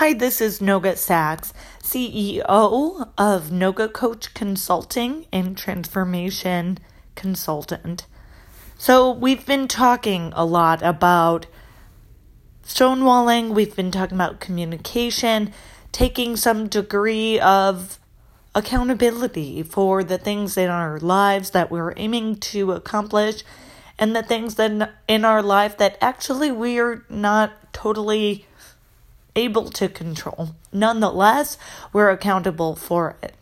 Hi, this is Noga Sachs, CEO of Noga Coach Consulting and Transformation Consultant. So, we've been talking a lot about stonewalling, we've been talking about communication, taking some degree of accountability for the things in our lives that we're aiming to accomplish and the things that in our life that actually we're not totally able to control. Nonetheless, we're accountable for it.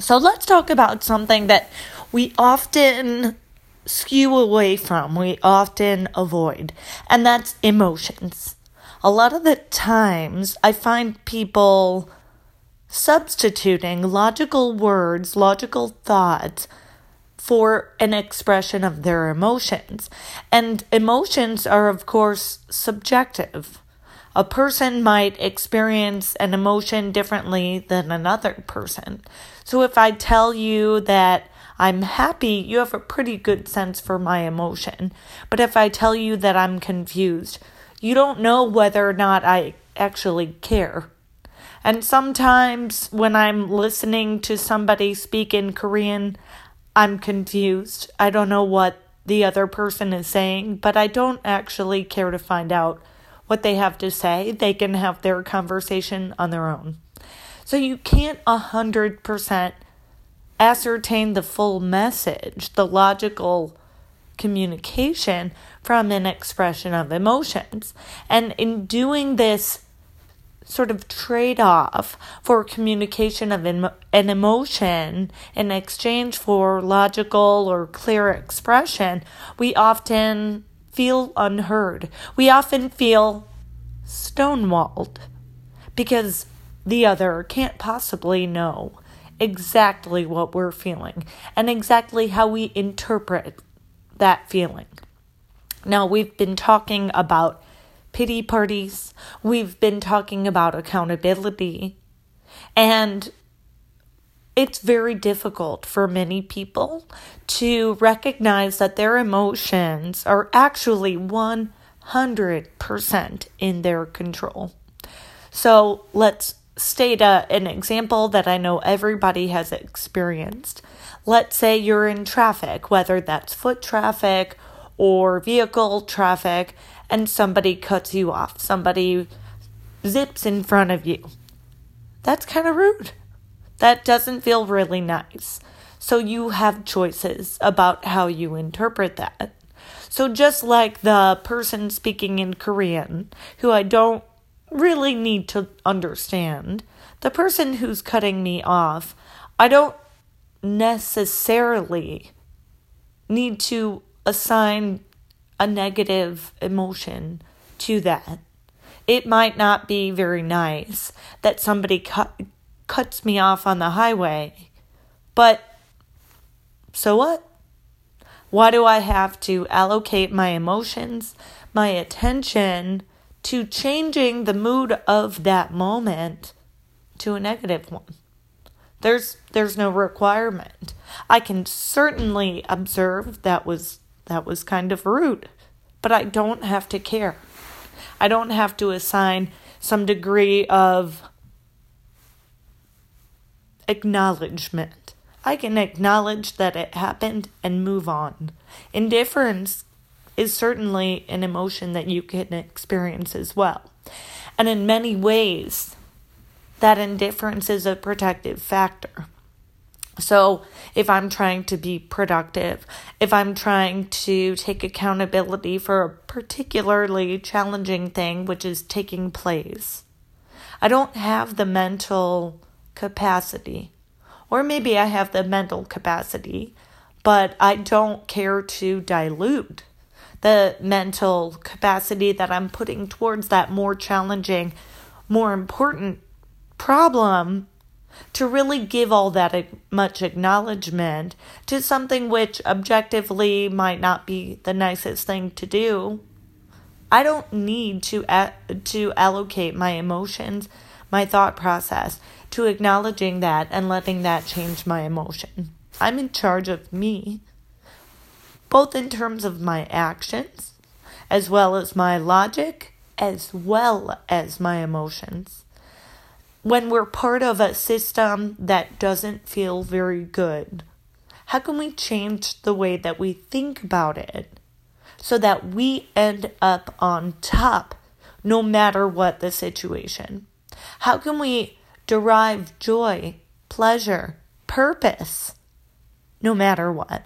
So let's talk about something that we often skew away from, we often avoid, and that's emotions. A lot of the times, I find people substituting logical words, logical thoughts for an expression of their emotions. And emotions are, of course, subjective. A person might experience an emotion differently than another person. So if I tell you that I'm happy, you have a pretty good sense for my emotion. But if I tell you that I'm confused, you don't know whether or not I actually care. And sometimes when I'm listening to somebody speak in Korean, I'm confused. I don't know what the other person is saying, but I don't actually care to find out what they have to say. They can have their conversation on their own. So you can't a hundred percent ascertain the full message, the logical communication from an expression of emotions. And in doing this sort of trade off for communication of an emotion in exchange for logical or clear expression, we often feel unheard. We often feel stonewalled because the other can't possibly know exactly what we're feeling and exactly how we interpret that feeling. Now, we've been talking about pity parties, we've been talking about accountability, and it's very difficult for many people to recognize that their emotions are actually 100% in their control. So let's state a, an example that I know everybody has experienced. Let's say you're in traffic, whether that's foot traffic or vehicle traffic, and somebody cuts you off, somebody zips in front of you. That's kind of rude. That doesn't feel really nice. So you have choices about how you interpret that. So just like the person speaking in Korean, who I don't really need to understand, the person who's cutting me off, I don't necessarily need to assign a negative emotion to that. It might not be very nice that somebody cut cuts me off on the highway. But so what? Why do I have to allocate my emotions, my attention to changing the mood of that moment to a negative one? There's there's no requirement. I can certainly observe that was that was kind of rude, but I don't have to care. I don't have to assign some degree of acknowledgement. I can acknowledge that it happened and move on. Indifference is certainly an emotion that you can experience as well. And in many ways, that indifference is a protective factor. So, if I'm trying to be productive, if I'm trying to take accountability for a particularly challenging thing which is taking place, I don't have the mental capacity. Or maybe I have the mental capacity, but I don't care to dilute the mental capacity that I'm putting towards that more challenging, more important problem to really give all that much acknowledgement to something which objectively might not be the nicest thing to do. I don't need to to allocate my emotions, my thought process to acknowledging that and letting that change my emotion. I'm in charge of me, both in terms of my actions, as well as my logic, as well as my emotions. when we're part of a system that doesn't feel very good? How can we change the way that we think about it so that we end up on top no matter what the situation? How can we derive joy, pleasure, purpose no matter what?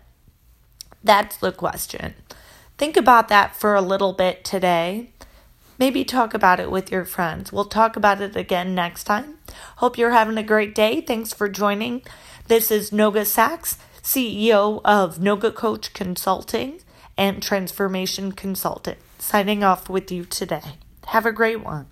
That's the question. Think about that for a little bit today. Maybe talk about it with your friends. We'll talk about it again next time. Hope you're having a great day. Thanks for joining. This is Noga Sachs, CEO of Noga Coach Consulting and Transformation Consultant, signing off with you today. Have a great one.